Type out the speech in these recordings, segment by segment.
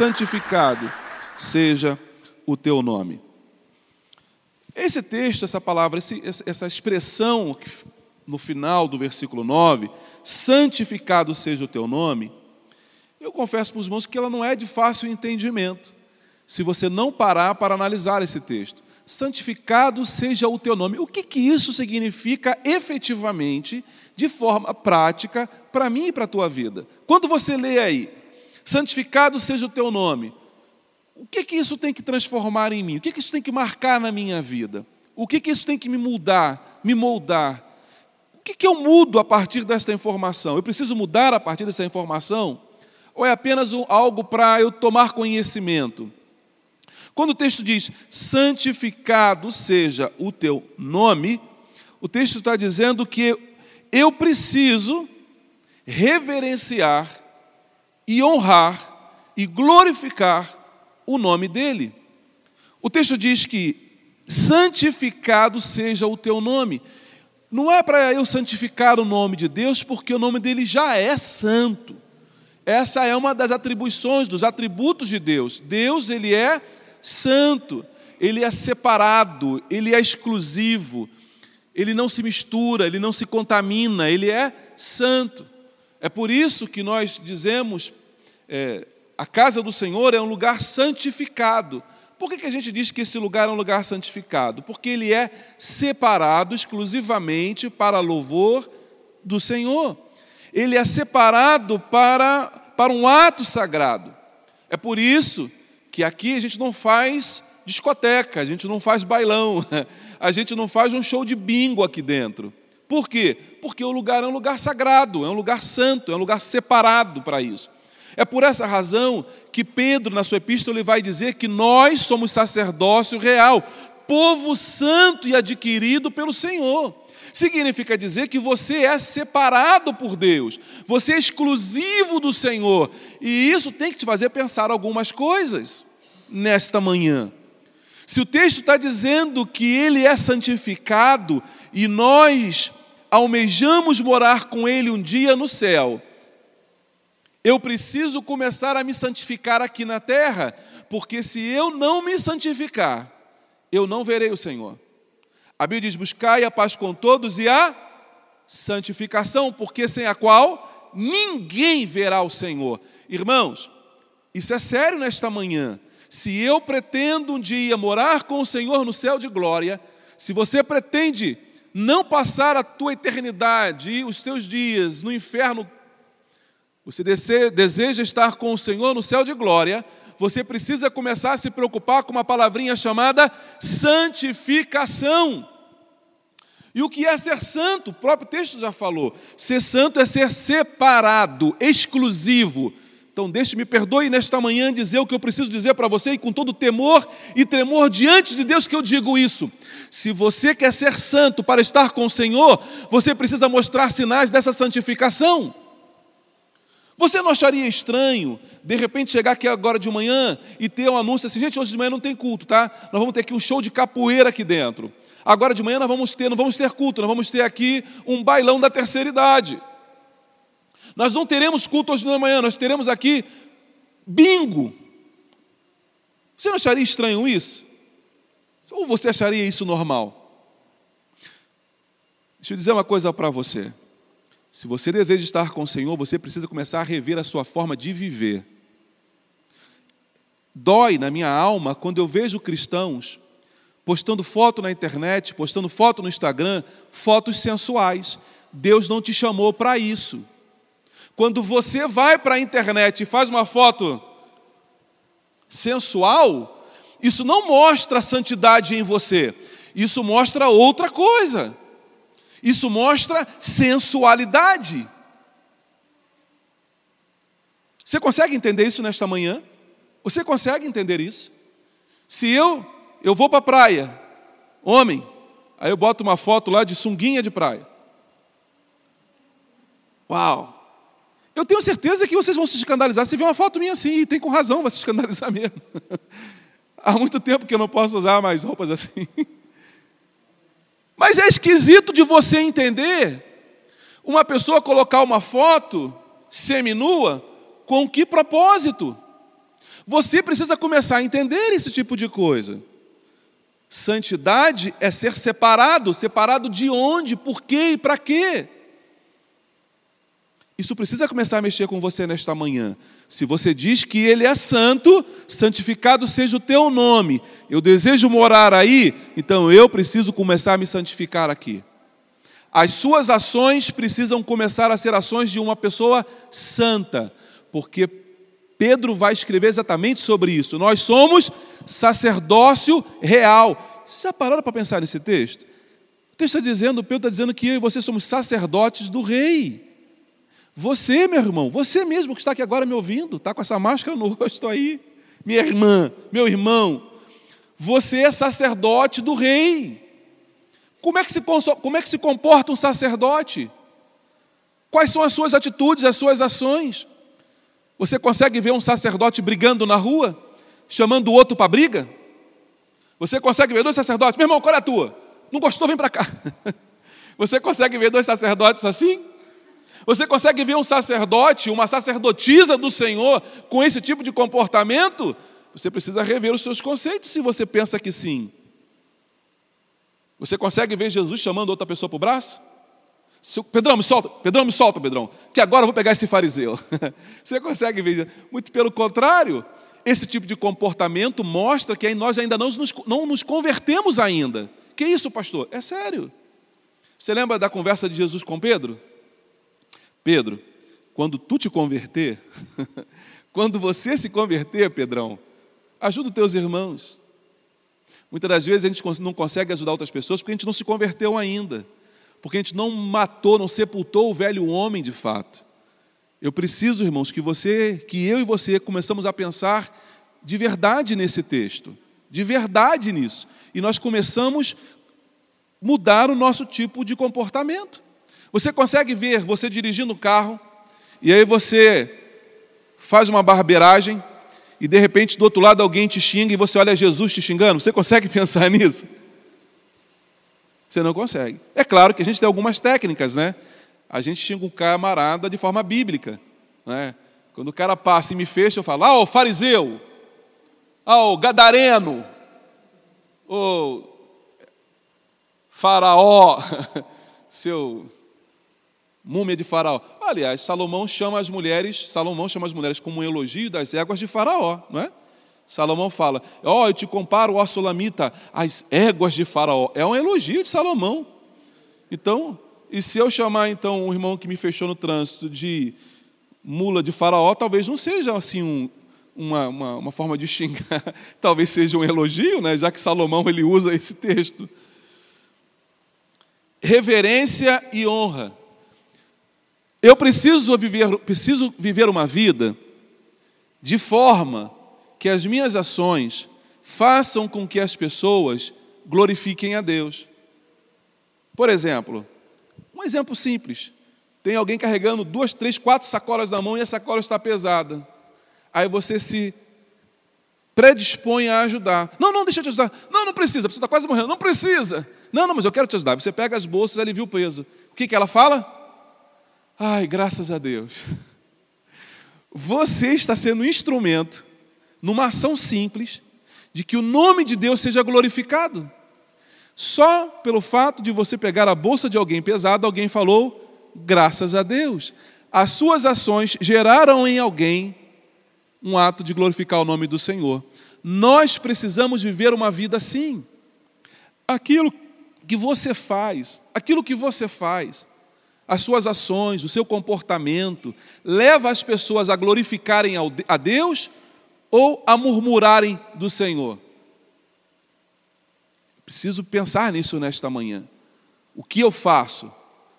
Santificado seja o teu nome. Esse texto, essa palavra, essa expressão no final do versículo 9, santificado seja o teu nome, eu confesso para os irmãos que ela não é de fácil entendimento, se você não parar para analisar esse texto. Santificado seja o teu nome. O que, que isso significa efetivamente, de forma prática, para mim e para a tua vida? Quando você lê aí, santificado seja o teu nome. O que que isso tem que transformar em mim? O que que isso tem que marcar na minha vida? O que que isso tem que me mudar, me moldar? O que que eu mudo a partir desta informação? Eu preciso mudar a partir dessa informação? Ou é apenas algo para eu tomar conhecimento? Quando o texto diz santificado seja o teu nome, o texto está dizendo que eu preciso reverenciar e honrar e glorificar o nome dele. O texto diz que santificado seja o teu nome. Não é para eu santificar o nome de Deus, porque o nome dele já é santo. Essa é uma das atribuições, dos atributos de Deus. Deus, ele é santo, ele é separado, ele é exclusivo, ele não se mistura, ele não se contamina, ele é santo. É por isso que nós dizemos é, a casa do Senhor é um lugar santificado. Por que, que a gente diz que esse lugar é um lugar santificado? Porque ele é separado exclusivamente para louvor do Senhor. Ele é separado para, para um ato sagrado. É por isso que aqui a gente não faz discoteca, a gente não faz bailão, a gente não faz um show de bingo aqui dentro. Por quê? Porque o lugar é um lugar sagrado, é um lugar santo, é um lugar separado para isso. É por essa razão que Pedro, na sua epístola, ele vai dizer que nós somos sacerdócio real, povo santo e adquirido pelo Senhor. Significa dizer que você é separado por Deus, você é exclusivo do Senhor, e isso tem que te fazer pensar algumas coisas nesta manhã. Se o texto está dizendo que ele é santificado e nós almejamos morar com ele um dia no céu, eu preciso começar a me santificar aqui na terra, porque se eu não me santificar, eu não verei o Senhor. A Bíblia diz: buscai a paz com todos e a santificação, porque sem a qual ninguém verá o Senhor. Irmãos, isso é sério nesta manhã. Se eu pretendo um dia morar com o Senhor no céu de glória, se você pretende não passar a tua eternidade, os teus dias no inferno você deseja estar com o Senhor no céu de glória, você precisa começar a se preocupar com uma palavrinha chamada santificação. E o que é ser santo? O próprio texto já falou. Ser santo é ser separado, exclusivo. Então, deixe-me, perdoe nesta manhã dizer o que eu preciso dizer para você, e com todo temor e tremor diante de Deus que eu digo isso. Se você quer ser santo para estar com o Senhor, você precisa mostrar sinais dessa santificação. Você não acharia estranho, de repente, chegar aqui agora de manhã e ter um anúncio assim, gente, hoje de manhã não tem culto, tá? Nós vamos ter aqui um show de capoeira aqui dentro. Agora de manhã nós vamos ter, não vamos ter culto, nós vamos ter aqui um bailão da terceira idade. Nós não teremos culto hoje de manhã, nós teremos aqui bingo. Você não acharia estranho isso? Ou você acharia isso normal? Deixa eu dizer uma coisa para você. Se você deseja estar com o Senhor, você precisa começar a rever a sua forma de viver. Dói na minha alma quando eu vejo cristãos postando foto na internet, postando foto no Instagram, fotos sensuais. Deus não te chamou para isso. Quando você vai para a internet e faz uma foto sensual, Isso não mostra santidade em você. Isso mostra outra coisa. Isso mostra sensualidade. Você consegue entender isso nesta manhã? Você consegue entender isso? Se eu eu vou para a praia, homem, aí eu boto uma foto lá de sunguinha de praia. Uau! Eu tenho certeza que vocês vão se escandalizar se ver uma foto minha assim, e tem com razão, vai se escandalizar mesmo. Há muito tempo que eu não posso usar mais roupas assim. Mas é esquisito de você entender uma pessoa colocar uma foto seminua com que propósito? Você precisa começar a entender esse tipo de coisa. Santidade é ser separado, separado de onde, por quê e para quê? Isso precisa começar a mexer com você nesta manhã. Se você diz que Ele é santo, santificado seja o teu nome. Eu desejo morar aí, então eu preciso começar a me santificar aqui. As suas ações precisam começar a ser ações de uma pessoa santa, porque Pedro vai escrever exatamente sobre isso. Nós somos sacerdócio real. Vocês já pararam para pensar nesse texto? O texto está dizendo, Pedro está dizendo que eu e você somos sacerdotes do rei. Você, meu irmão, você mesmo que está aqui agora me ouvindo, está com essa máscara no rosto aí, minha irmã, meu irmão, você é sacerdote do rei. Como é que se, como é que se comporta um sacerdote? Quais são as suas atitudes, as suas ações? Você consegue ver um sacerdote brigando na rua, chamando o outro para briga? Você consegue ver dois sacerdotes? Meu irmão, qual é a tua? Não gostou? Vem para cá. Você consegue ver dois sacerdotes assim? Você consegue ver um sacerdote, uma sacerdotisa do Senhor com esse tipo de comportamento? Você precisa rever os seus conceitos se você pensa que sim. Você consegue ver Jesus chamando outra pessoa para o braço? Pedrão, me solta, Pedrão, me solta, Pedrão, que agora eu vou pegar esse fariseu. Você consegue ver? Muito pelo contrário, esse tipo de comportamento mostra que nós ainda não nos, não nos convertemos ainda. Que isso, pastor? É sério. Você lembra da conversa de Jesus com Pedro? Pedro, quando tu te converter, quando você se converter, Pedrão, ajuda os teus irmãos. Muitas das vezes a gente não consegue ajudar outras pessoas porque a gente não se converteu ainda, porque a gente não matou, não sepultou o velho homem de fato. Eu preciso, irmãos, que você, que eu e você começamos a pensar de verdade nesse texto, de verdade nisso, e nós começamos a mudar o nosso tipo de comportamento. Você consegue ver você dirigindo o carro, e aí você faz uma barbeiragem, e de repente do outro lado alguém te xinga e você olha Jesus te xingando? Você consegue pensar nisso? Você não consegue. É claro que a gente tem algumas técnicas, né? A gente xinga o camarada de forma bíblica. Né? Quando o cara passa e me fecha, eu falo, ah, o fariseu, ah, o gadareno, o faraó, seu múmia de Faraó. Aliás, Salomão chama as mulheres, Salomão chama as mulheres como um elogio das éguas de Faraó, não é? Salomão fala: Ó, oh, eu te comparo, ó Solamita, as éguas de Faraó. É um elogio de Salomão. Então, e se eu chamar então um irmão que me fechou no trânsito de mula de Faraó, talvez não seja assim um, uma, uma, uma, forma de xingar, talvez seja um elogio, né? já que Salomão ele usa esse texto. Reverência e honra. Eu preciso viver, preciso viver uma vida de forma que as minhas ações façam com que as pessoas glorifiquem a Deus. Por exemplo, um exemplo simples. Tem alguém carregando duas, três, quatro sacolas na mão e a sacola está pesada. Aí você se predispõe a ajudar. Não, não, deixa eu te ajudar. Não, não precisa, você está quase morrendo. Não precisa. Não, não, mas eu quero te ajudar. Você pega as bolsas alivia o peso. O que, que ela fala? Ai, graças a Deus. Você está sendo um instrumento, numa ação simples, de que o nome de Deus seja glorificado. Só pelo fato de você pegar a bolsa de alguém pesada, alguém falou, graças a Deus. As suas ações geraram em alguém um ato de glorificar o nome do Senhor. Nós precisamos viver uma vida assim. Aquilo que você faz, aquilo que você faz, as suas ações, o seu comportamento, leva as pessoas a glorificarem a Deus ou a murmurarem do Senhor? Preciso pensar nisso nesta manhã. O que eu faço?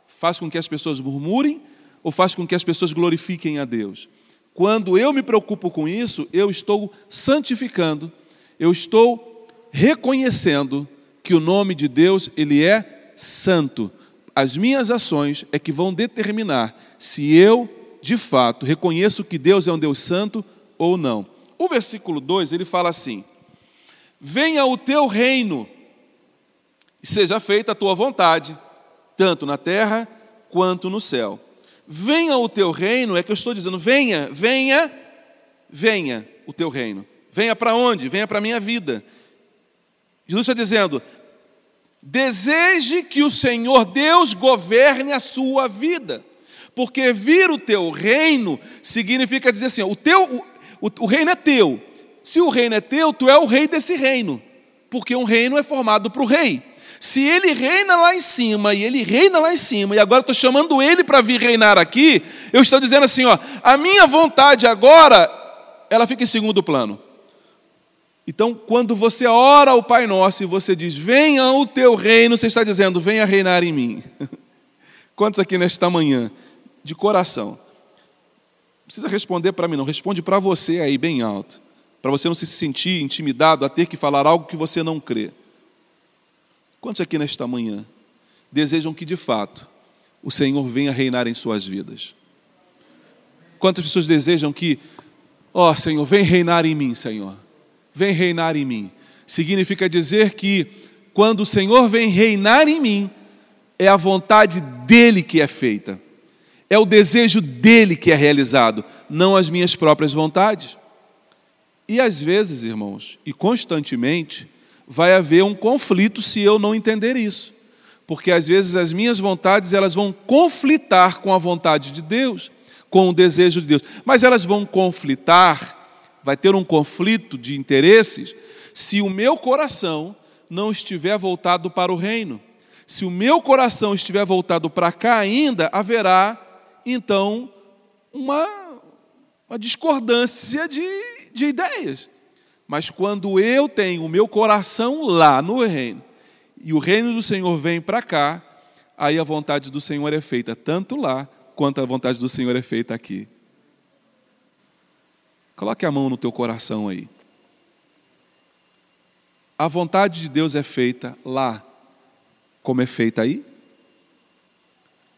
Faz com que as pessoas murmurem ou faz com que as pessoas glorifiquem a Deus? Quando eu me preocupo com isso, eu estou santificando, eu estou reconhecendo que o nome de Deus, ele é santo. As minhas ações é que vão determinar se eu, de fato, reconheço que Deus é um Deus santo ou não. O versículo 2, ele fala assim: Venha o teu reino, e seja feita a tua vontade, tanto na terra quanto no céu. Venha o teu reino, é que eu estou dizendo, venha, venha, venha o teu reino. Venha para onde? Venha para a minha vida. Jesus está dizendo: deseje que o Senhor Deus governe a sua vida, porque vir o teu reino significa dizer assim: o, teu, o, o, reino é teu. Se o reino é teu, tu é o rei desse reino, porque um reino é formado para o rei. Se ele reina lá em cima, e ele reina lá em cima, e agora estou chamando ele para vir reinar aqui, eu estou dizendo assim: ó, a minha vontade agora, ela fica em segundo plano. Então, quando você ora ao Pai Nosso e você diz, venha o teu reino, você está dizendo, venha reinar em mim. Quantos aqui nesta manhã, de coração? Precisa responder para mim, não, responde para você aí, bem alto, para você não se sentir intimidado a ter que falar algo que você não crê. Quantos aqui nesta manhã desejam que de fato o Senhor venha reinar em suas vidas? Quantas pessoas desejam que, ó oh, Senhor, vem reinar em mim, Senhor, vem reinar em mim? Significa dizer que quando o Senhor vem reinar em mim, é a vontade dele que é feita, é o desejo dele que é realizado, não as minhas próprias vontades. E às vezes, irmãos, e constantemente, vai haver um conflito se eu não entender isso. Porque às vezes as minhas vontades elas vão conflitar com a vontade de Deus, com o desejo de Deus. Mas elas vão conflitar, vai ter um conflito de interesses se o meu coração não estiver voltado para o reino. Se o meu coração estiver voltado para cá ainda, haverá então uma, uma discordância de, de ideias. Mas quando eu tenho o meu coração lá no reino, e o reino do Senhor vem para cá, aí a vontade do Senhor é feita tanto lá, quanto a vontade do Senhor é feita aqui. Coloque a mão no teu coração aí. A vontade de Deus é feita lá, como é feita aí?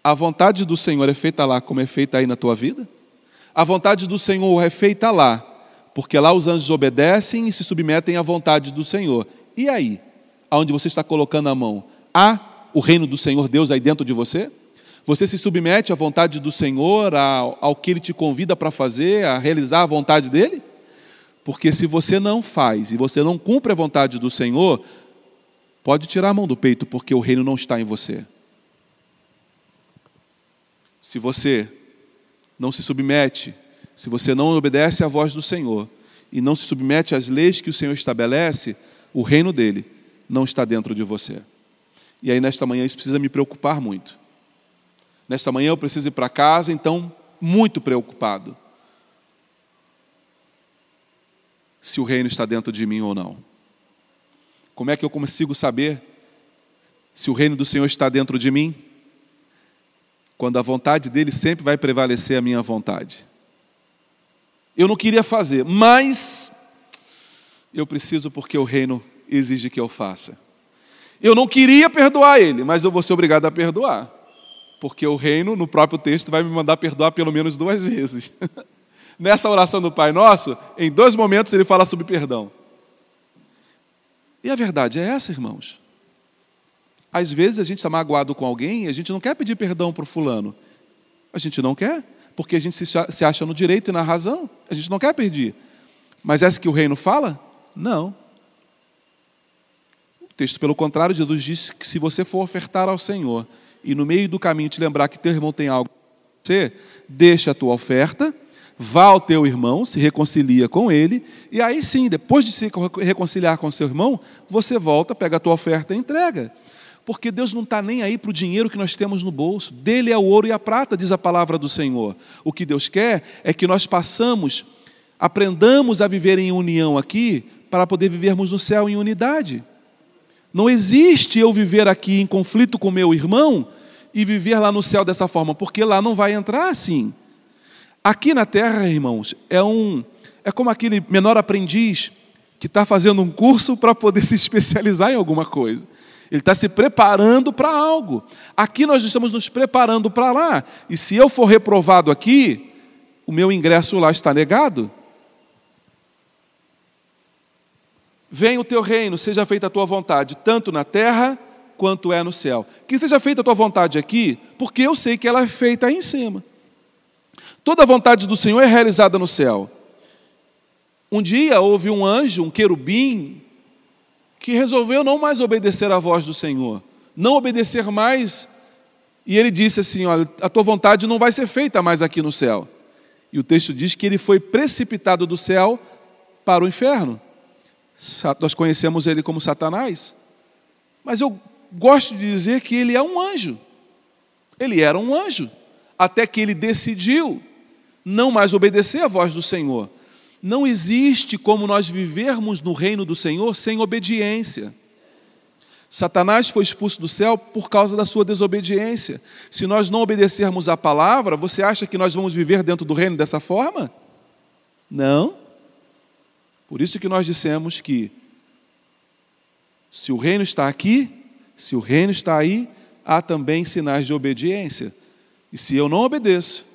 A vontade do Senhor é feita lá, como é feita aí na tua vida? A vontade do Senhor é feita lá, porque lá os anjos obedecem e se submetem à vontade do Senhor. E aí? Aonde você está colocando a mão? Há o reino do Senhor Deus aí dentro de você? Você se submete à vontade do Senhor, ao, ao que Ele te convida para fazer, a realizar a vontade dEle? Porque se você não faz e você não cumpre a vontade do Senhor, pode tirar a mão do peito, porque o reino não está em você. Se você não se submete se você não obedece à voz do Senhor e não se submete às leis que o Senhor estabelece, o reino dele não está dentro de você. E aí, nesta manhã, isso precisa me preocupar muito. Nesta manhã, eu preciso ir para casa, então, muito preocupado. Se o reino está dentro de mim ou não. Como é que eu consigo saber se o reino do Senhor está dentro de mim? Quando a vontade dele sempre vai prevalecer a minha vontade. Eu não queria fazer, mas eu preciso porque o reino exige que eu faça. Eu não queria perdoar ele, mas eu vou ser obrigado a perdoar. Porque o reino, no próprio texto, vai me mandar perdoar pelo menos duas vezes. Nessa oração do Pai Nosso, em dois momentos ele fala sobre perdão. E a verdade é essa, irmãos. Às vezes a gente está magoado com alguém e a gente não quer pedir perdão para o fulano. A gente não quer porque a gente se acha no direito e na razão. A gente não quer pedir. Mas essa que o reino fala? Não. O texto, pelo contrário, Jesus diz que se você for ofertar ao Senhor e no meio do caminho te lembrar que teu irmão tem algo você, deixa a tua oferta, vá ao teu irmão, se reconcilia com ele, e aí sim, depois de se reconciliar com seu irmão, você volta, pega a tua oferta e entrega. Porque Deus não está nem aí para o dinheiro que nós temos no bolso. Dele é o ouro e a prata, diz a palavra do Senhor. O que Deus quer é que nós passamos, aprendamos a viver em união aqui, para poder vivermos no céu em unidade. Não existe eu viver aqui em conflito com meu irmão e viver lá no céu dessa forma, porque lá não vai entrar assim. Aqui na terra, irmãos, é um é como aquele menor aprendiz que está fazendo um curso para poder se especializar em alguma coisa. Ele está se preparando para algo. Aqui nós estamos nos preparando para lá. E se eu for reprovado aqui, o meu ingresso lá está negado. Venha o teu reino, seja feita a tua vontade, tanto na terra quanto é no céu. Que seja feita a tua vontade aqui, porque eu sei que ela é feita aí em cima. Toda a vontade do Senhor é realizada no céu. Um dia houve um anjo, um querubim, que resolveu não mais obedecer à voz do Senhor, não obedecer mais, e ele disse assim: Olha, a tua vontade não vai ser feita mais aqui no céu. E o texto diz que ele foi precipitado do céu para o inferno. Nós conhecemos ele como Satanás, mas eu gosto de dizer que ele é um anjo. Ele era um anjo, até que ele decidiu não mais obedecer à voz do Senhor. Não existe como nós vivermos no reino do Senhor sem obediência. Satanás foi expulso do céu por causa da sua desobediência. Se nós não obedecermos à palavra, você acha que nós vamos viver dentro do reino dessa forma? Não. Por isso que nós dissemos que se o reino está aqui, se o reino está aí, há também sinais de obediência. E se eu não obedeço,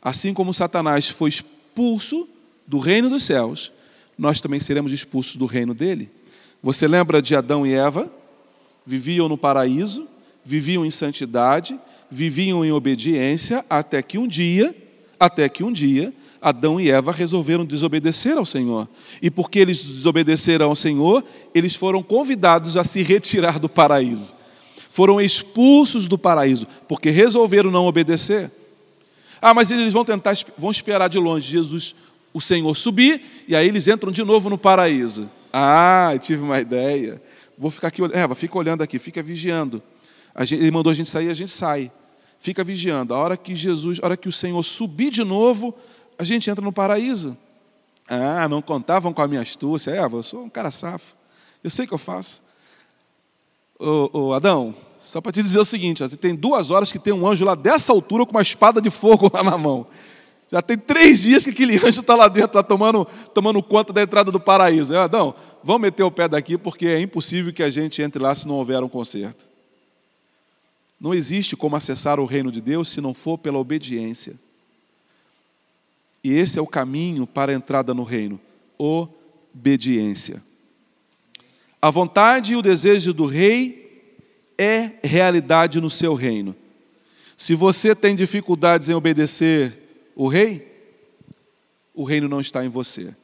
assim como Satanás foi expulso do reino dos céus, nós também seremos expulsos do reino dele. Você lembra de Adão e Eva? Viviam no paraíso, viviam em santidade, viviam em obediência, até que um dia, até que um dia, Adão e Eva resolveram desobedecer ao Senhor. E porque eles desobedeceram ao Senhor, eles foram convidados a se retirar do paraíso. Foram expulsos do paraíso, porque resolveram não obedecer. Ah, mas eles vão tentar, vão esperar de longe Jesus, o Senhor, subir, e aí eles entram de novo no paraíso. Ah, tive uma ideia. Vou ficar aqui, Eva, fica olhando aqui, fica vigiando. Gente, ele mandou a gente sair, a gente sai. Fica vigiando. A hora que Jesus, a hora que o Senhor subir de novo, a gente entra no paraíso. Ah, não contavam com a minha astúcia. É, eu sou um cara safo. Eu sei o que eu faço. Ô, ô Adão, só para te dizer o seguinte: ó, tem duas horas que tem um anjo lá dessa altura com uma espada de fogo lá na mão. Já tem três dias que aquele anjo está lá dentro, está tomando, tomando conta da entrada do paraíso. É, Adão, vamos meter o pé daqui porque é impossível que a gente entre lá se não houver um conserto. Não existe como acessar o reino de Deus se não for pela obediência. E esse é o caminho para a entrada no reino: obediência. A vontade e o desejo do rei é realidade no seu reino. Se você tem dificuldades em obedecer o rei, o reino não está em você.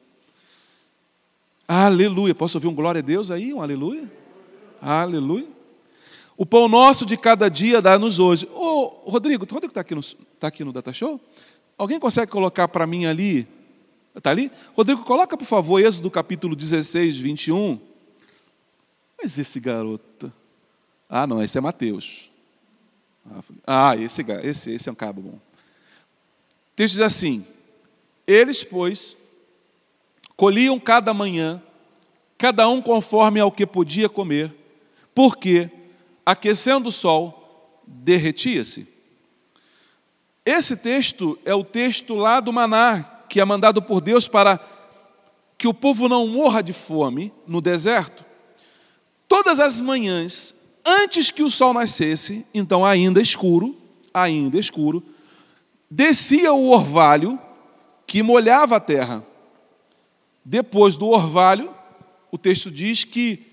Aleluia. Posso ouvir um glória a Deus aí? Um aleluia? Aleluia. O pão nosso de cada dia dá-nos hoje. Ô, Rodrigo, Rodrigo está aqui, tá aqui no Data Show? Alguém consegue colocar para mim ali? Está ali? Rodrigo, coloca por favor Êxodo capítulo 16, 21. Mas esse garoto. Ah, não, esse é Mateus. Ah, esse, esse, esse é um cabo bom. O texto diz assim: Eles, pois, colhiam cada manhã, cada um conforme ao que podia comer, porque, aquecendo o sol, derretia-se. Esse texto é o texto lá do Maná, que é mandado por Deus para que o povo não morra de fome no deserto. Todas as manhãs, antes que o sol nascesse, então ainda escuro, ainda escuro, descia o orvalho que molhava a terra. Depois do orvalho, o texto diz que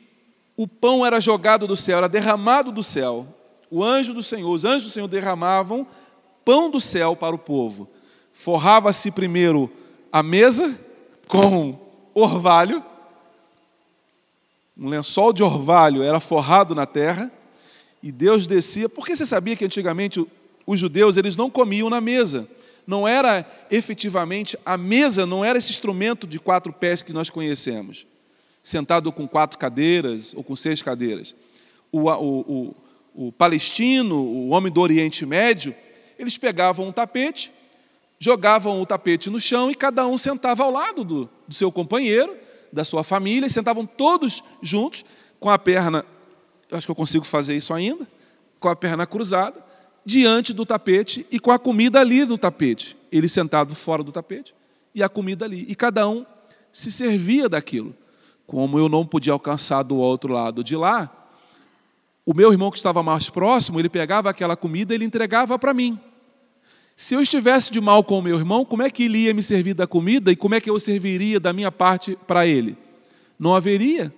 o pão era jogado do céu, era derramado do céu. O anjo do Senhor, os anjos do Senhor derramavam pão do céu para o povo. Forrava-se primeiro a mesa com orvalho, um lençol de orvalho era forrado na terra, e Deus descia. Porque você sabia que antigamente os judeus eles não comiam na mesa? Não era efetivamente a mesa, não era esse instrumento de quatro pés que nós conhecemos, sentado com quatro cadeiras ou com seis cadeiras. O, o, o, o palestino, o homem do Oriente Médio, eles pegavam um tapete, jogavam o tapete no chão e cada um sentava ao lado do, do seu companheiro, da sua família, e sentavam todos juntos, com a perna eu acho que eu consigo fazer isso ainda, com a perna cruzada, diante do tapete e com a comida ali no tapete. Ele sentado fora do tapete e a comida ali. E cada um se servia daquilo. Como eu não podia alcançar do outro lado de lá, o meu irmão que estava mais próximo, ele pegava aquela comida e ele entregava para mim. Se eu estivesse de mal com o meu irmão, como é que ele ia me servir da comida e como é que eu serviria da minha parte para ele? Não haveria.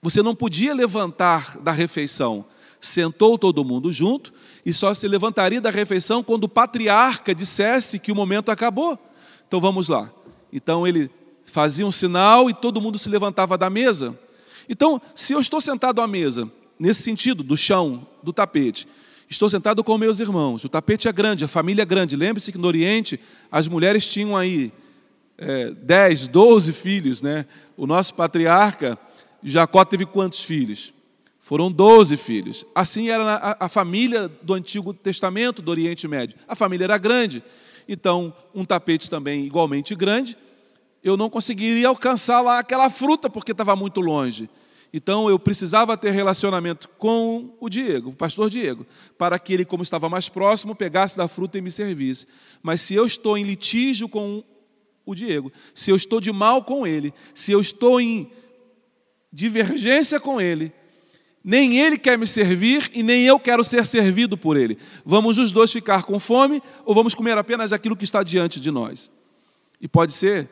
Você não podia levantar da refeição. Sentou todo mundo junto e só se levantaria da refeição quando o patriarca dissesse que o momento acabou. Então vamos lá. Então ele fazia um sinal e todo mundo se levantava da mesa. Então, se eu estou sentado à mesa, nesse sentido, do chão, do tapete, Estou sentado com meus irmãos. O tapete é grande, a família é grande. Lembre-se que no Oriente as mulheres tinham aí é, 10, 12 filhos. Né? O nosso patriarca, Jacó, teve quantos filhos? Foram 12 filhos. Assim era a, a família do Antigo Testamento do Oriente Médio. A família era grande. Então, um tapete também igualmente grande. Eu não conseguiria alcançar lá aquela fruta porque estava muito longe. Então eu precisava ter relacionamento com o Diego, o pastor Diego, para que ele, como estava mais próximo, pegasse da fruta e me servisse. Mas se eu estou em litígio com o Diego, se eu estou de mal com ele, se eu estou em divergência com ele, nem ele quer me servir e nem eu quero ser servido por ele. Vamos os dois ficar com fome ou vamos comer apenas aquilo que está diante de nós? E pode ser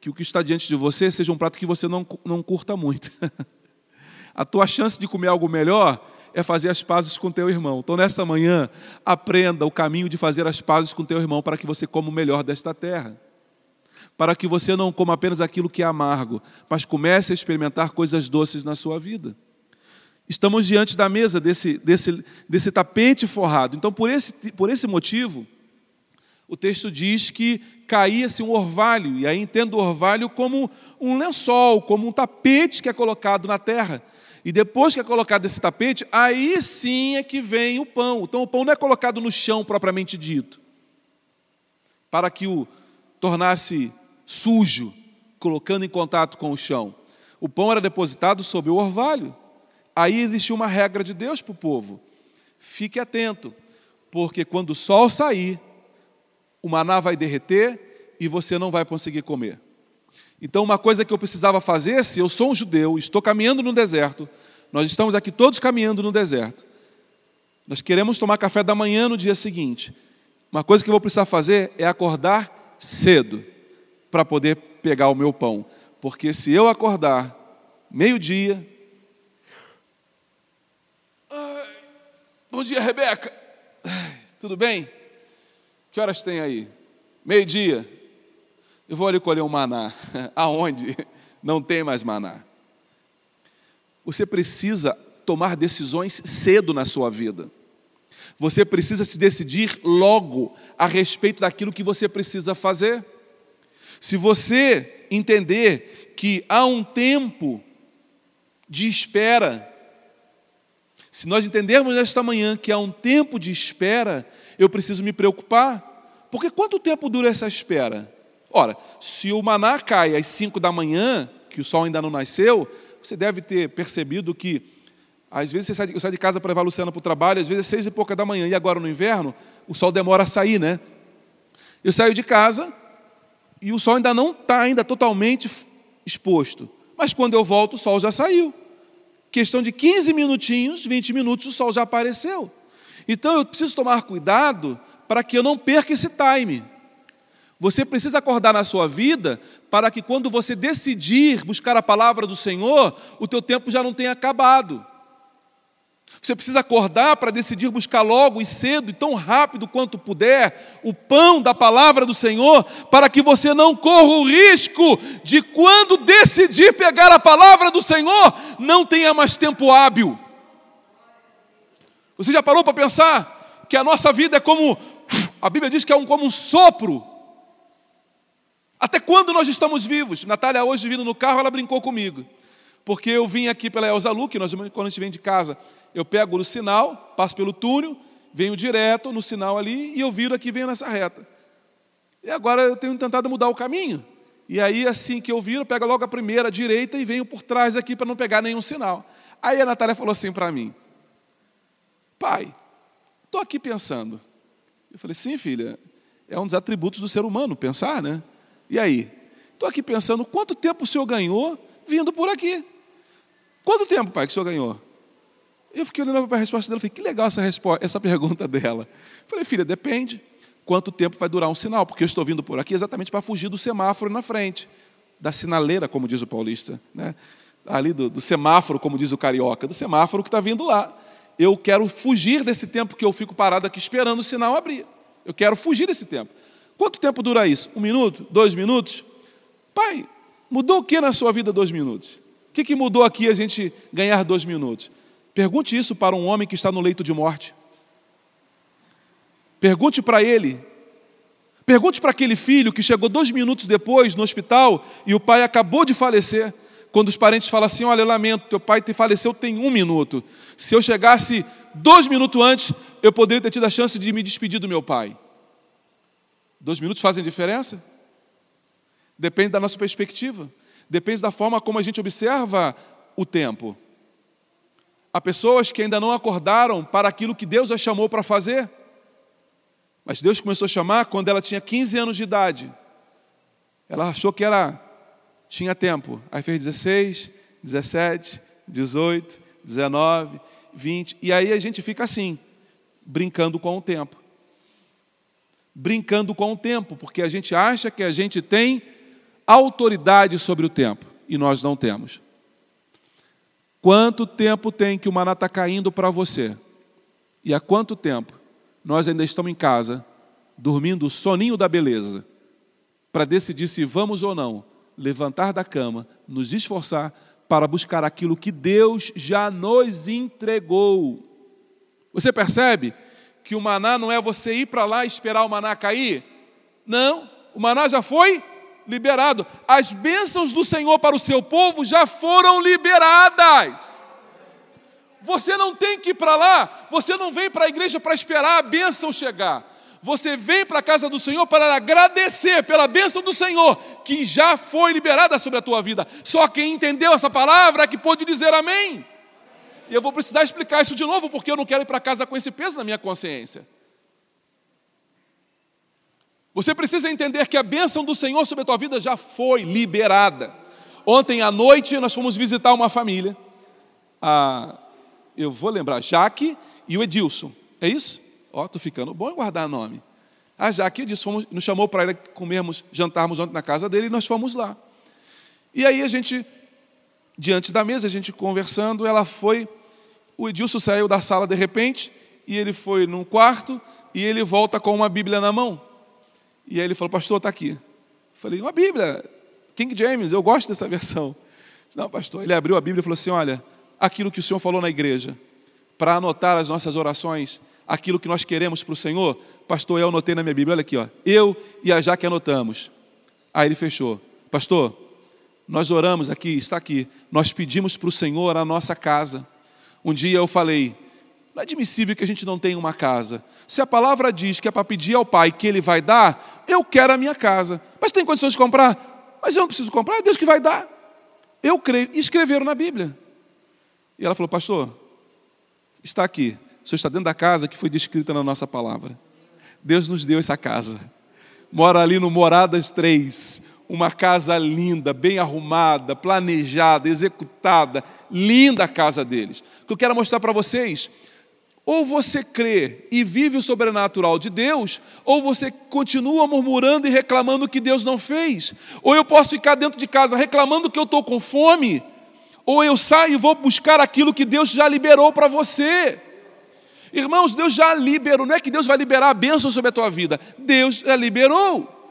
que o que está diante de você seja um prato que você não, não curta muito. a tua chance de comer algo melhor é fazer as pazes com teu irmão. Então, nesta manhã, aprenda o caminho de fazer as pazes com teu irmão para que você coma o melhor desta terra. Para que você não coma apenas aquilo que é amargo, mas comece a experimentar coisas doces na sua vida. Estamos diante da mesa desse, desse, desse tapete forrado. Então, por esse, por esse motivo, o texto diz que caía-se um orvalho, e aí entendo o orvalho como um lençol, como um tapete que é colocado na terra. E depois que é colocado esse tapete, aí sim é que vem o pão. Então o pão não é colocado no chão propriamente dito, para que o tornasse sujo, colocando em contato com o chão. O pão era depositado sobre o orvalho. Aí existia uma regra de Deus para o povo. Fique atento, porque quando o sol sair, o maná vai derreter e você não vai conseguir comer. Então, uma coisa que eu precisava fazer, se eu sou um judeu, estou caminhando no deserto, nós estamos aqui todos caminhando no deserto. Nós queremos tomar café da manhã no dia seguinte. Uma coisa que eu vou precisar fazer é acordar cedo para poder pegar o meu pão. Porque se eu acordar meio-dia. Bom dia, Rebeca. Tudo bem? Que horas tem aí? Meio-dia eu vou ali colher um maná. Aonde não tem mais maná? Você precisa tomar decisões cedo na sua vida. Você precisa se decidir logo a respeito daquilo que você precisa fazer. Se você entender que há um tempo de espera, se nós entendermos nesta manhã que há um tempo de espera, eu preciso me preocupar. Porque quanto tempo dura essa espera? Ora, se o maná cai às 5 da manhã, que o sol ainda não nasceu, você deve ter percebido que, às vezes, você sai de, eu saio de casa para levar a Luciana para o trabalho, às vezes é seis e pouca da manhã, e agora no inverno, o sol demora a sair, né? Eu saio de casa e o sol ainda não está ainda totalmente exposto. Mas quando eu volto, o sol já saiu. Questão de 15 minutinhos, 20 minutos, o sol já apareceu. Então eu preciso tomar cuidado para que eu não perca esse time. Você precisa acordar na sua vida para que quando você decidir buscar a palavra do Senhor, o teu tempo já não tenha acabado. Você precisa acordar para decidir buscar logo e cedo e tão rápido quanto puder o pão da palavra do Senhor, para que você não corra o risco de quando decidir pegar a palavra do Senhor, não tenha mais tempo hábil. Você já parou para pensar que a nossa vida é como a Bíblia diz que é um, como um sopro até quando nós estamos vivos? Natália, hoje vindo no carro, ela brincou comigo. Porque eu vim aqui pela Elza Lu, que nós, quando a gente vem de casa, eu pego no sinal, passo pelo túnel, venho direto no sinal ali e eu viro aqui venho nessa reta. E agora eu tenho tentado mudar o caminho. E aí, assim que eu viro, pego logo a primeira a direita e venho por trás aqui para não pegar nenhum sinal. Aí a Natália falou assim para mim: Pai, estou aqui pensando. Eu falei: Sim, filha, é um dos atributos do ser humano, pensar, né? E aí? Estou aqui pensando quanto tempo o senhor ganhou vindo por aqui. Quanto tempo, pai, que o senhor ganhou? Eu fiquei olhando para a resposta dela, falei, que legal essa, resposta, essa pergunta dela. Falei, filha, depende quanto tempo vai durar um sinal, porque eu estou vindo por aqui exatamente para fugir do semáforo na frente, da sinaleira, como diz o paulista, né? ali do, do semáforo, como diz o carioca, do semáforo que está vindo lá. Eu quero fugir desse tempo que eu fico parado aqui esperando o sinal abrir. Eu quero fugir desse tempo. Quanto tempo dura isso? Um minuto? Dois minutos? Pai, mudou o que na sua vida dois minutos? O que, que mudou aqui a gente ganhar dois minutos? Pergunte isso para um homem que está no leito de morte. Pergunte para ele. Pergunte para aquele filho que chegou dois minutos depois no hospital e o pai acabou de falecer. Quando os parentes falam assim: Olha, eu lamento, teu pai te faleceu tem um minuto. Se eu chegasse dois minutos antes, eu poderia ter tido a chance de me despedir do meu pai. Dois minutos fazem diferença? Depende da nossa perspectiva, depende da forma como a gente observa o tempo. Há pessoas que ainda não acordaram para aquilo que Deus a chamou para fazer. Mas Deus começou a chamar quando ela tinha 15 anos de idade. Ela achou que ela tinha tempo. Aí fez 16, 17, 18, 19, 20. E aí a gente fica assim, brincando com o tempo. Brincando com o tempo, porque a gente acha que a gente tem autoridade sobre o tempo e nós não temos. Quanto tempo tem que o maná está caindo para você? E há quanto tempo nós ainda estamos em casa, dormindo o soninho da beleza, para decidir se vamos ou não levantar da cama, nos esforçar para buscar aquilo que Deus já nos entregou. Você percebe que o maná não é você ir para lá e esperar o maná cair? Não, o maná já foi liberado. As bênçãos do Senhor para o seu povo já foram liberadas. Você não tem que ir para lá, você não vem para a igreja para esperar a bênção chegar. Você vem para a casa do Senhor para agradecer pela bênção do Senhor, que já foi liberada sobre a tua vida. Só quem entendeu essa palavra é que pode dizer amém. E eu vou precisar explicar isso de novo, porque eu não quero ir para casa com esse peso na minha consciência. Você precisa entender que a bênção do Senhor sobre a tua vida já foi liberada. Ontem à noite nós fomos visitar uma família. Ah, eu vou lembrar, Jaque e o Edilson. É isso? Ó, oh, tô ficando bom em guardar nome. A Jaque e o Edilson fomos, nos chamou para comermos, jantarmos ontem na casa dele e nós fomos lá. E aí a gente, diante da mesa, a gente conversando, ela foi. O Edilson saiu da sala de repente e ele foi num quarto e ele volta com uma Bíblia na mão. E aí ele falou, pastor, está aqui. falei, uma Bíblia, King James, eu gosto dessa versão. Não, pastor, ele abriu a Bíblia e falou assim: olha, aquilo que o Senhor falou na igreja, para anotar as nossas orações, aquilo que nós queremos para o Senhor, pastor, eu anotei na minha Bíblia, olha aqui, ó, eu e a Jaque anotamos. Aí ele fechou, pastor, nós oramos aqui, está aqui, nós pedimos para o Senhor a nossa casa. Um dia eu falei, não é admissível que a gente não tenha uma casa. Se a palavra diz que é para pedir ao Pai que Ele vai dar, eu quero a minha casa. Mas tem condições de comprar? Mas eu não preciso comprar, é Deus que vai dar. Eu creio. E escreveram na Bíblia. E ela falou, pastor, está aqui. O senhor está dentro da casa que foi descrita na nossa palavra. Deus nos deu essa casa. Mora ali no Moradas 3. Uma casa linda, bem arrumada, planejada, executada. Linda a casa deles. O que eu quero mostrar para vocês ou você crê e vive o sobrenatural de Deus, ou você continua murmurando e reclamando que Deus não fez. Ou eu posso ficar dentro de casa reclamando que eu estou com fome, ou eu saio e vou buscar aquilo que Deus já liberou para você. Irmãos, Deus já liberou, não é que Deus vai liberar a bênção sobre a tua vida, Deus já liberou.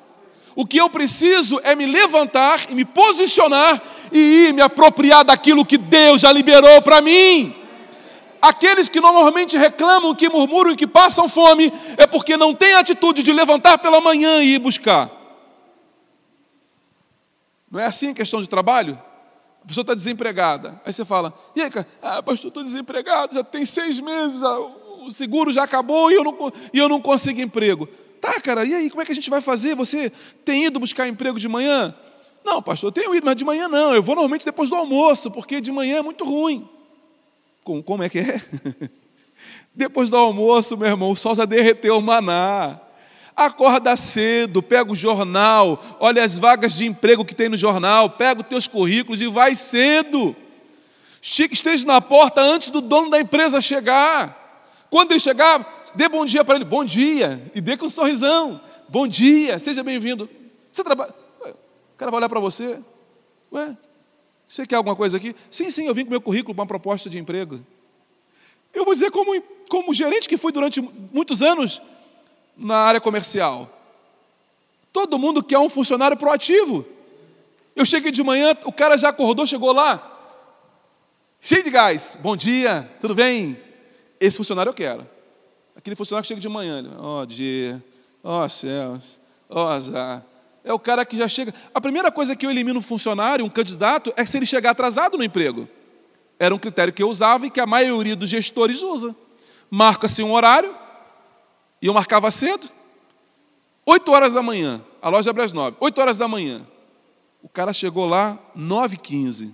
O que eu preciso é me levantar e me posicionar e ir me apropriar daquilo que Deus já liberou para mim. Aqueles que normalmente reclamam, que murmuram e que passam fome, é porque não têm atitude de levantar pela manhã e ir buscar. Não é assim a questão de trabalho? A pessoa está desempregada. Aí você fala, e aí, cara? Ah, pastor, estou desempregado, já tem seis meses, o seguro já acabou e eu não, e eu não consigo emprego. Tá, cara, e aí, como é que a gente vai fazer? Você tem ido buscar emprego de manhã? Não, pastor, eu tenho ido, mas de manhã não. Eu vou normalmente depois do almoço, porque de manhã é muito ruim. Como, como é que é? Depois do almoço, meu irmão, o sol já derreteu o maná. Acorda cedo, pega o jornal, olha as vagas de emprego que tem no jornal, pega os teus currículos e vai cedo. Esteja na porta antes do dono da empresa chegar. Quando ele chegar, dê bom dia para ele. Bom dia. E dê com um sorrisão. Bom dia, seja bem-vindo. Você trabalha. O cara vai olhar para você. Ué, você quer alguma coisa aqui? Sim, sim, eu vim com meu currículo para uma proposta de emprego. Eu vou dizer, como, como gerente que fui durante muitos anos na área comercial. Todo mundo quer um funcionário proativo. Eu cheguei de manhã, o cara já acordou, chegou lá, cheio de gás. Bom dia, tudo bem? Esse funcionário eu quero. Aquele funcionário que chega de manhã, ó oh, dia, ó oh, céus, ó oh, azar. É o cara que já chega. A primeira coisa que eu elimino um funcionário, um candidato, é se ele chegar atrasado no emprego. Era um critério que eu usava e que a maioria dos gestores usa. Marca-se um horário, e eu marcava cedo. Oito horas da manhã, a loja abre às nove. Oito horas da manhã. O cara chegou lá, nove e quinze.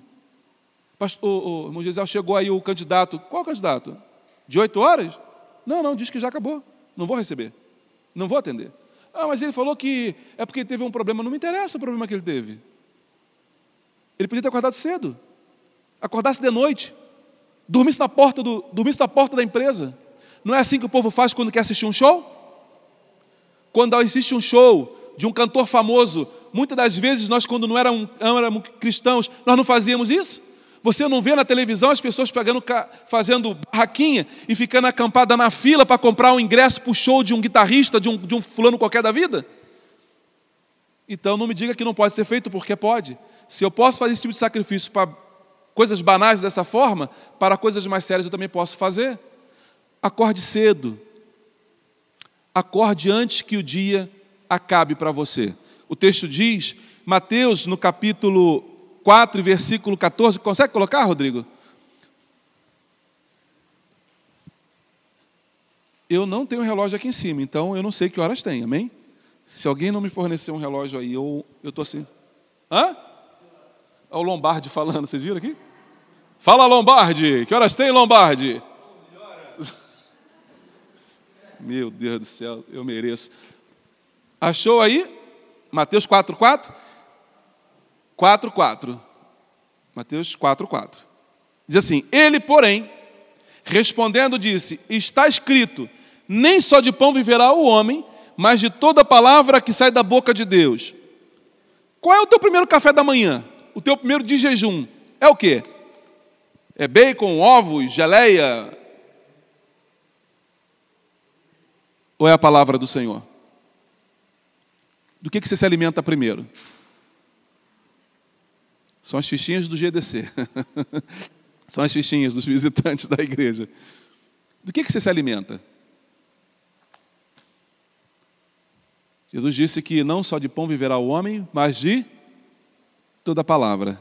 Pastor, o, o irmão Gisele, chegou aí o candidato. Qual candidato? De oito horas? Não, não, diz que já acabou. Não vou receber. Não vou atender. Ah, mas ele falou que é porque teve um problema. Não me interessa o problema que ele teve. Ele podia ter acordado cedo acordasse de noite, dormisse na porta, do, dormisse na porta da empresa. Não é assim que o povo faz quando quer assistir um show? Quando assiste um show de um cantor famoso, muitas das vezes nós, quando não éramos, éramos cristãos, nós não fazíamos isso? Você não vê na televisão as pessoas pegando, fazendo barraquinha e ficando acampada na fila para comprar um ingresso para o show de um guitarrista, de um, de um fulano qualquer da vida? Então não me diga que não pode ser feito, porque pode. Se eu posso fazer esse tipo de sacrifício para coisas banais dessa forma, para coisas mais sérias eu também posso fazer. Acorde cedo. Acorde antes que o dia acabe para você. O texto diz, Mateus, no capítulo 4, versículo 14, consegue colocar, Rodrigo? Eu não tenho relógio aqui em cima, então eu não sei que horas tem, amém? Se alguém não me fornecer um relógio aí, eu estou assim. Hã? É o Lombardi falando, vocês viram aqui? Fala Lombardi, que horas tem Lombardi? Meu Deus do céu, eu mereço. Achou aí? Mateus 4:4? 4:4. Mateus 4:4. Diz assim: Ele, porém, respondendo, disse: Está escrito: Nem só de pão viverá o homem, mas de toda palavra que sai da boca de Deus. Qual é o teu primeiro café da manhã? O teu primeiro de jejum? É o quê? É bacon, ovos, geleia? Ou é a palavra do Senhor? Do que, que você se alimenta primeiro? São as fichinhas do GDC. São as fichinhas dos visitantes da igreja. Do que, que você se alimenta? Jesus disse que não só de pão viverá o homem, mas de toda palavra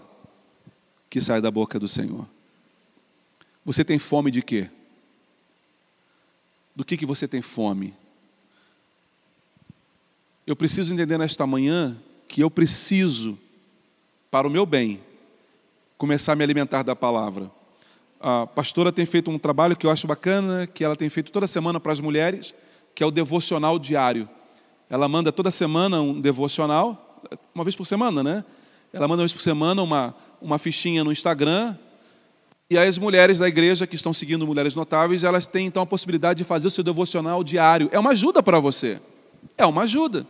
que sai da boca do Senhor. Você tem fome de quê? Do que, que você tem fome? Eu preciso entender nesta manhã que eu preciso, para o meu bem, começar a me alimentar da palavra. A pastora tem feito um trabalho que eu acho bacana, que ela tem feito toda semana para as mulheres, que é o devocional diário. Ela manda toda semana um devocional, uma vez por semana, né? Ela manda uma vez por semana uma, uma fichinha no Instagram, e as mulheres da igreja que estão seguindo Mulheres Notáveis, elas têm então a possibilidade de fazer o seu devocional diário. É uma ajuda para você. É uma ajuda.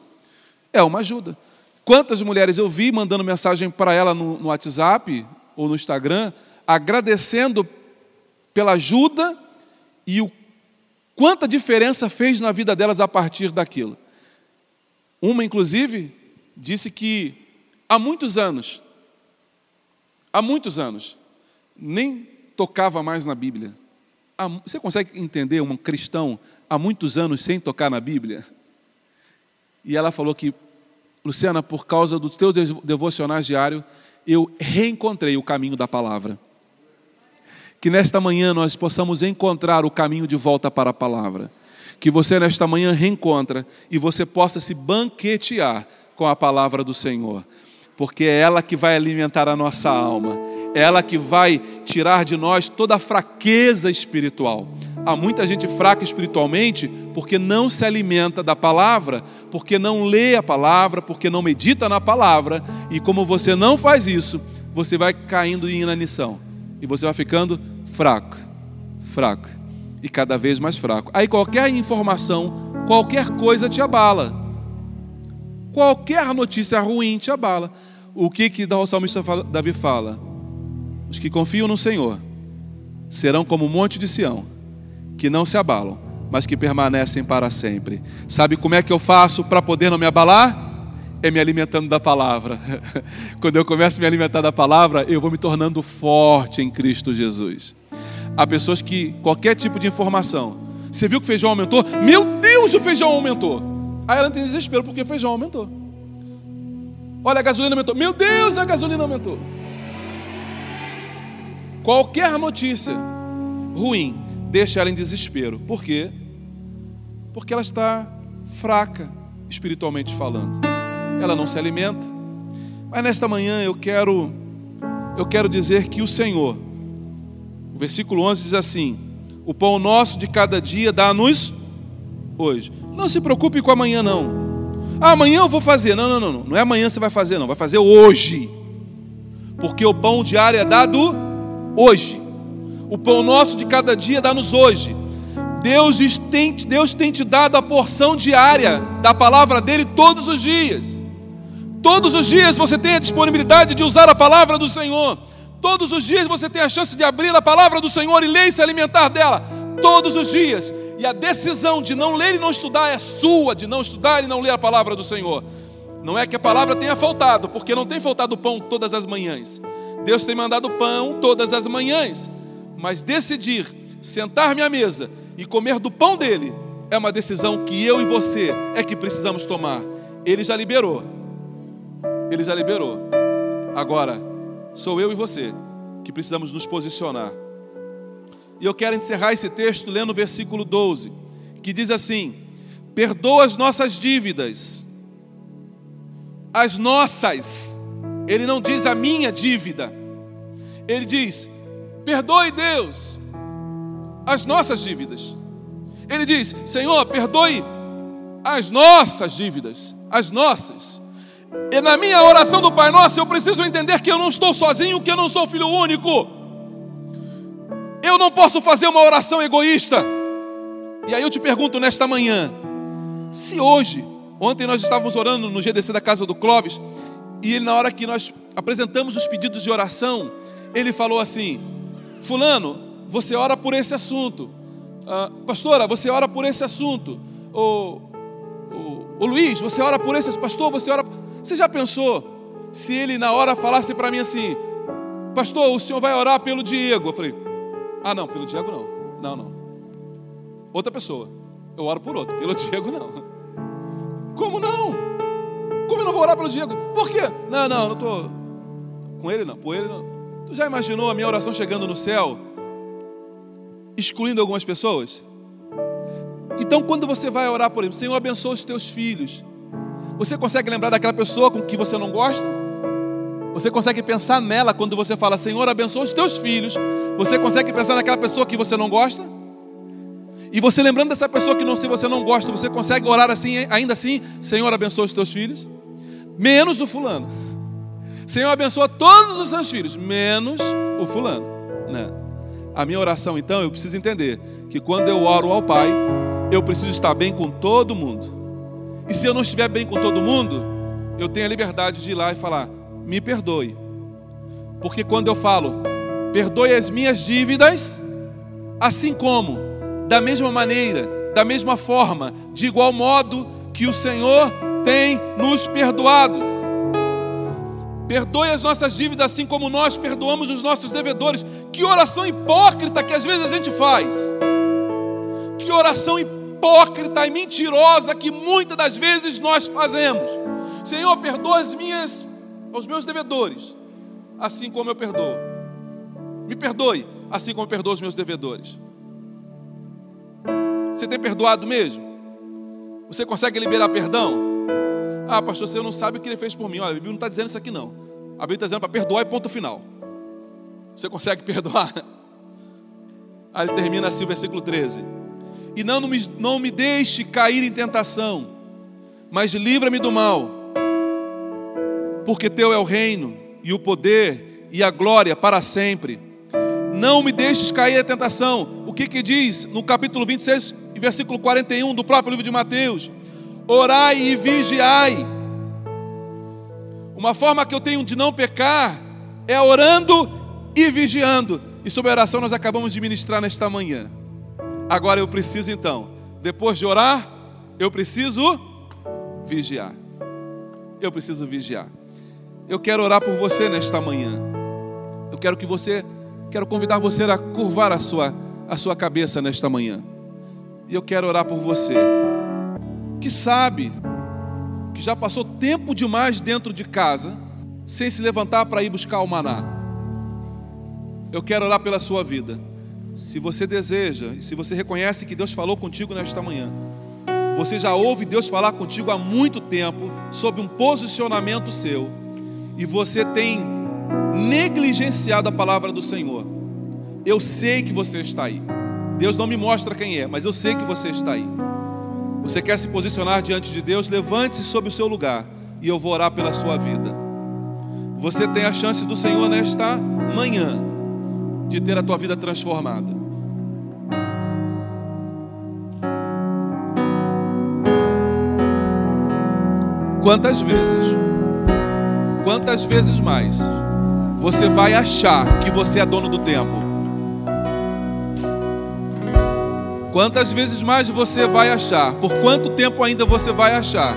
É uma ajuda. Quantas mulheres eu vi mandando mensagem para ela no, no WhatsApp ou no Instagram, agradecendo pela ajuda e o quanta diferença fez na vida delas a partir daquilo. Uma, inclusive, disse que há muitos anos, há muitos anos, nem tocava mais na Bíblia. Você consegue entender um cristão há muitos anos sem tocar na Bíblia? E ela falou que, Luciana, por causa dos teus devocionais diários, eu reencontrei o caminho da palavra. Que nesta manhã nós possamos encontrar o caminho de volta para a palavra. Que você nesta manhã reencontra e você possa se banquetear com a palavra do Senhor. Porque é ela que vai alimentar a nossa alma ela que vai tirar de nós toda a fraqueza espiritual. Há muita gente fraca espiritualmente porque não se alimenta da palavra, porque não lê a palavra, porque não medita na palavra, e como você não faz isso, você vai caindo em inanição e você vai ficando fraco, fraco e cada vez mais fraco. Aí qualquer informação, qualquer coisa te abala. Qualquer notícia ruim te abala. O que que o salmista Davi fala? Os que confiam no Senhor serão como o monte de Sião, que não se abalam, mas que permanecem para sempre. Sabe como é que eu faço para poder não me abalar? É me alimentando da palavra. Quando eu começo a me alimentar da palavra, eu vou me tornando forte em Cristo Jesus. Há pessoas que qualquer tipo de informação, você viu que o feijão aumentou? Meu Deus, o feijão aumentou. Aí ela tem desespero porque o feijão aumentou. Olha, a gasolina aumentou. Meu Deus, a gasolina aumentou. Qualquer notícia ruim deixa ela em desespero. Por quê? Porque ela está fraca, espiritualmente falando. Ela não se alimenta. Mas nesta manhã eu quero eu quero dizer que o Senhor, o versículo 11 diz assim: O pão nosso de cada dia dá-nos hoje. Não se preocupe com amanhã não. Ah, amanhã eu vou fazer. Não, não, não, não é amanhã você vai fazer, não. Vai fazer hoje. Porque o pão diário é dado hoje. O pão nosso de cada dia dá-nos hoje. Deus tem, Deus tem te dado a porção diária da palavra dele todos os dias. Todos os dias você tem a disponibilidade de usar a palavra do Senhor. Todos os dias você tem a chance de abrir a palavra do Senhor e ler e se alimentar dela. Todos os dias. E a decisão de não ler e não estudar é sua, de não estudar e não ler a palavra do Senhor. Não é que a palavra tenha faltado, porque não tem faltado pão todas as manhãs. Deus tem mandado pão todas as manhãs, mas decidir sentar-me à mesa e comer do pão dele é uma decisão que eu e você é que precisamos tomar. Ele já liberou. Ele já liberou. Agora, sou eu e você que precisamos nos posicionar. E eu quero encerrar esse texto lendo o versículo 12, que diz assim: Perdoa as nossas dívidas, as nossas ele não diz a minha dívida. Ele diz: perdoe Deus as nossas dívidas. Ele diz: Senhor, perdoe as nossas dívidas, as nossas. E na minha oração do Pai Nosso, eu preciso entender que eu não estou sozinho, que eu não sou filho único. Eu não posso fazer uma oração egoísta. E aí eu te pergunto nesta manhã: se hoje, ontem nós estávamos orando no GDC da casa do Clóvis, e ele, na hora que nós apresentamos os pedidos de oração, ele falou assim: Fulano, você ora por esse assunto. Ah, pastora, você ora por esse assunto. O, o, Luiz, você ora por esse Pastor, você ora. Você já pensou se ele na hora falasse para mim assim: Pastor, o senhor vai orar pelo Diego? Eu falei: Ah, não, pelo Diego não. Não, não. Outra pessoa. Eu oro por outro. Pelo Diego não. Como não? Como eu não vou orar pelo Diego? Por quê? Não, não, não estou. Com ele não, por ele não. Tu já imaginou a minha oração chegando no céu, excluindo algumas pessoas? Então, quando você vai orar por ele, Senhor, abençoa os teus filhos. Você consegue lembrar daquela pessoa com que você não gosta? Você consegue pensar nela quando você fala, Senhor, abençoa os teus filhos. Você consegue pensar naquela pessoa que você não gosta? E você lembrando dessa pessoa que não se você não gosta, você consegue orar assim, ainda assim, Senhor, abençoa os teus filhos? Menos o fulano. Senhor, abençoa todos os seus filhos, menos o fulano. Né? A minha oração, então, eu preciso entender que quando eu oro ao Pai, eu preciso estar bem com todo mundo. E se eu não estiver bem com todo mundo, eu tenho a liberdade de ir lá e falar: me perdoe. Porque quando eu falo, perdoe as minhas dívidas, assim como da mesma maneira, da mesma forma, de igual modo que o Senhor tem nos perdoado. Perdoe as nossas dívidas assim como nós perdoamos os nossos devedores. Que oração hipócrita que às vezes a gente faz. Que oração hipócrita e mentirosa que muitas das vezes nós fazemos. Senhor, perdoa as minhas os meus devedores, assim como eu perdoo. Me perdoe, assim como eu perdoo os meus devedores. Você tem perdoado mesmo? Você consegue liberar perdão? Ah, pastor, você não sabe o que ele fez por mim. Olha, a Bíblia não está dizendo isso aqui, não. A Bíblia está dizendo para perdoar e ponto final. Você consegue perdoar? Aí ele termina assim o versículo 13: E não me, não me deixe cair em tentação, mas livra-me do mal, porque teu é o reino, e o poder, e a glória para sempre. Não me deixes cair em tentação. O que que diz no capítulo 26, versículo 41 do próprio livro de Mateus? Orai e vigiai. Uma forma que eu tenho de não pecar é orando e vigiando. E sobre a oração nós acabamos de ministrar nesta manhã. Agora eu preciso então, depois de orar, eu preciso vigiar. Eu preciso vigiar. Eu quero orar por você nesta manhã. Eu quero que você, quero convidar você a curvar a sua, a sua cabeça nesta manhã. E eu quero orar por você, que sabe que já passou tempo demais dentro de casa, sem se levantar para ir buscar o maná. Eu quero orar pela sua vida. Se você deseja, e se você reconhece que Deus falou contigo nesta manhã, você já ouve Deus falar contigo há muito tempo sobre um posicionamento seu, e você tem negligenciado a palavra do Senhor. Eu sei que você está aí. Deus não me mostra quem é, mas eu sei que você está aí. Você quer se posicionar diante de Deus? Levante-se sobre o seu lugar e eu vou orar pela sua vida. Você tem a chance do Senhor nesta manhã de ter a tua vida transformada. Quantas vezes, quantas vezes mais você vai achar que você é dono do tempo? Quantas vezes mais você vai achar, por quanto tempo ainda você vai achar,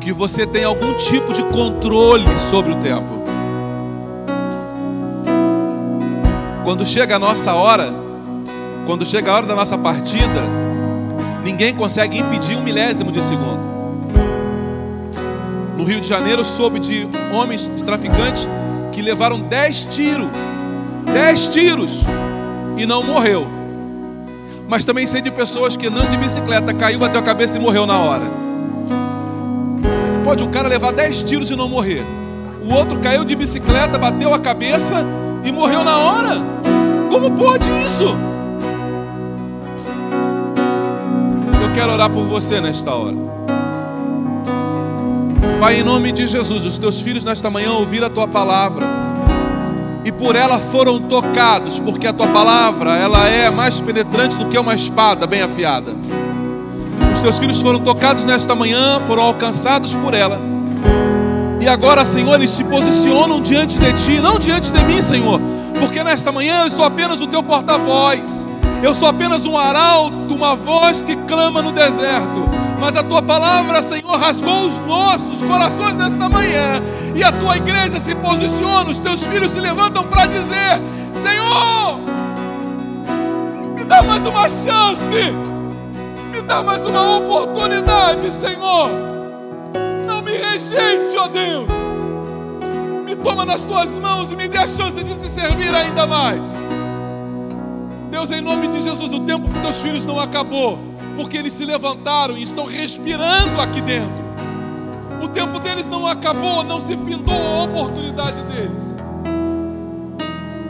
que você tem algum tipo de controle sobre o tempo? Quando chega a nossa hora, quando chega a hora da nossa partida, ninguém consegue impedir um milésimo de segundo. No Rio de Janeiro, soube de homens, de traficantes, que levaram dez tiros, dez tiros, e não morreu. Mas também sei de pessoas que andando de bicicleta, caiu, bateu a cabeça e morreu na hora. Pode um cara levar dez tiros e não morrer. O outro caiu de bicicleta, bateu a cabeça e morreu na hora. Como pode isso? Eu quero orar por você nesta hora. Pai, em nome de Jesus, os teus filhos nesta manhã ouviram a tua palavra e por ela foram tocados, porque a tua palavra, ela é mais penetrante do que uma espada bem afiada. Os teus filhos foram tocados nesta manhã, foram alcançados por ela. E agora, Senhor, eles se posicionam diante de ti, não diante de mim, Senhor, porque nesta manhã eu sou apenas o teu porta-voz, eu sou apenas um arauto, uma voz que clama no deserto. Mas a tua palavra, Senhor, rasgou os nossos corações nesta manhã, e a tua igreja se posiciona, os teus filhos se levantam para dizer: Senhor, me dá mais uma chance, me dá mais uma oportunidade, Senhor. Não me rejeite, ó Deus toma nas tuas mãos e me dê a chance de te servir ainda mais. Deus, em nome de Jesus, o tempo dos teus filhos não acabou, porque eles se levantaram e estão respirando aqui dentro. O tempo deles não acabou, não se findou a oportunidade deles.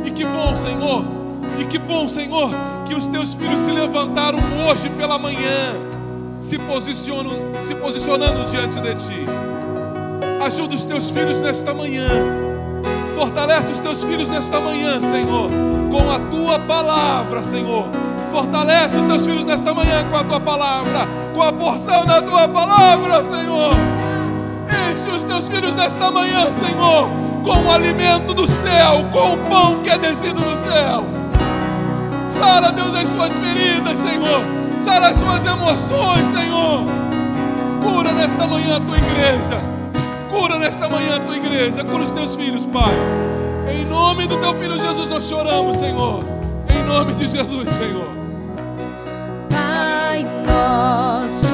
E que bom, Senhor, e que bom, Senhor, que os teus filhos se levantaram hoje pela manhã, se posicionam, se posicionando diante de ti. Ajuda os teus filhos nesta manhã. Fortalece os teus filhos nesta manhã, Senhor, com a tua palavra, Senhor. Fortalece os teus filhos nesta manhã com a tua palavra, com a porção da tua palavra, Senhor. Enche os teus filhos nesta manhã, Senhor, com o alimento do céu, com o pão que é descido do céu. Sara, Deus, as suas feridas, Senhor. Sara as suas emoções, Senhor. Cura nesta manhã a tua igreja. Cura nesta manhã a tua igreja, cura os teus filhos, Pai. Em nome do teu filho Jesus nós choramos, Senhor. Em nome de Jesus, Senhor. Pai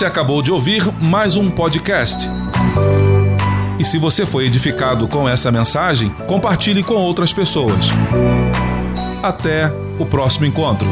Você acabou de ouvir mais um podcast. E se você foi edificado com essa mensagem, compartilhe com outras pessoas. Até o próximo encontro.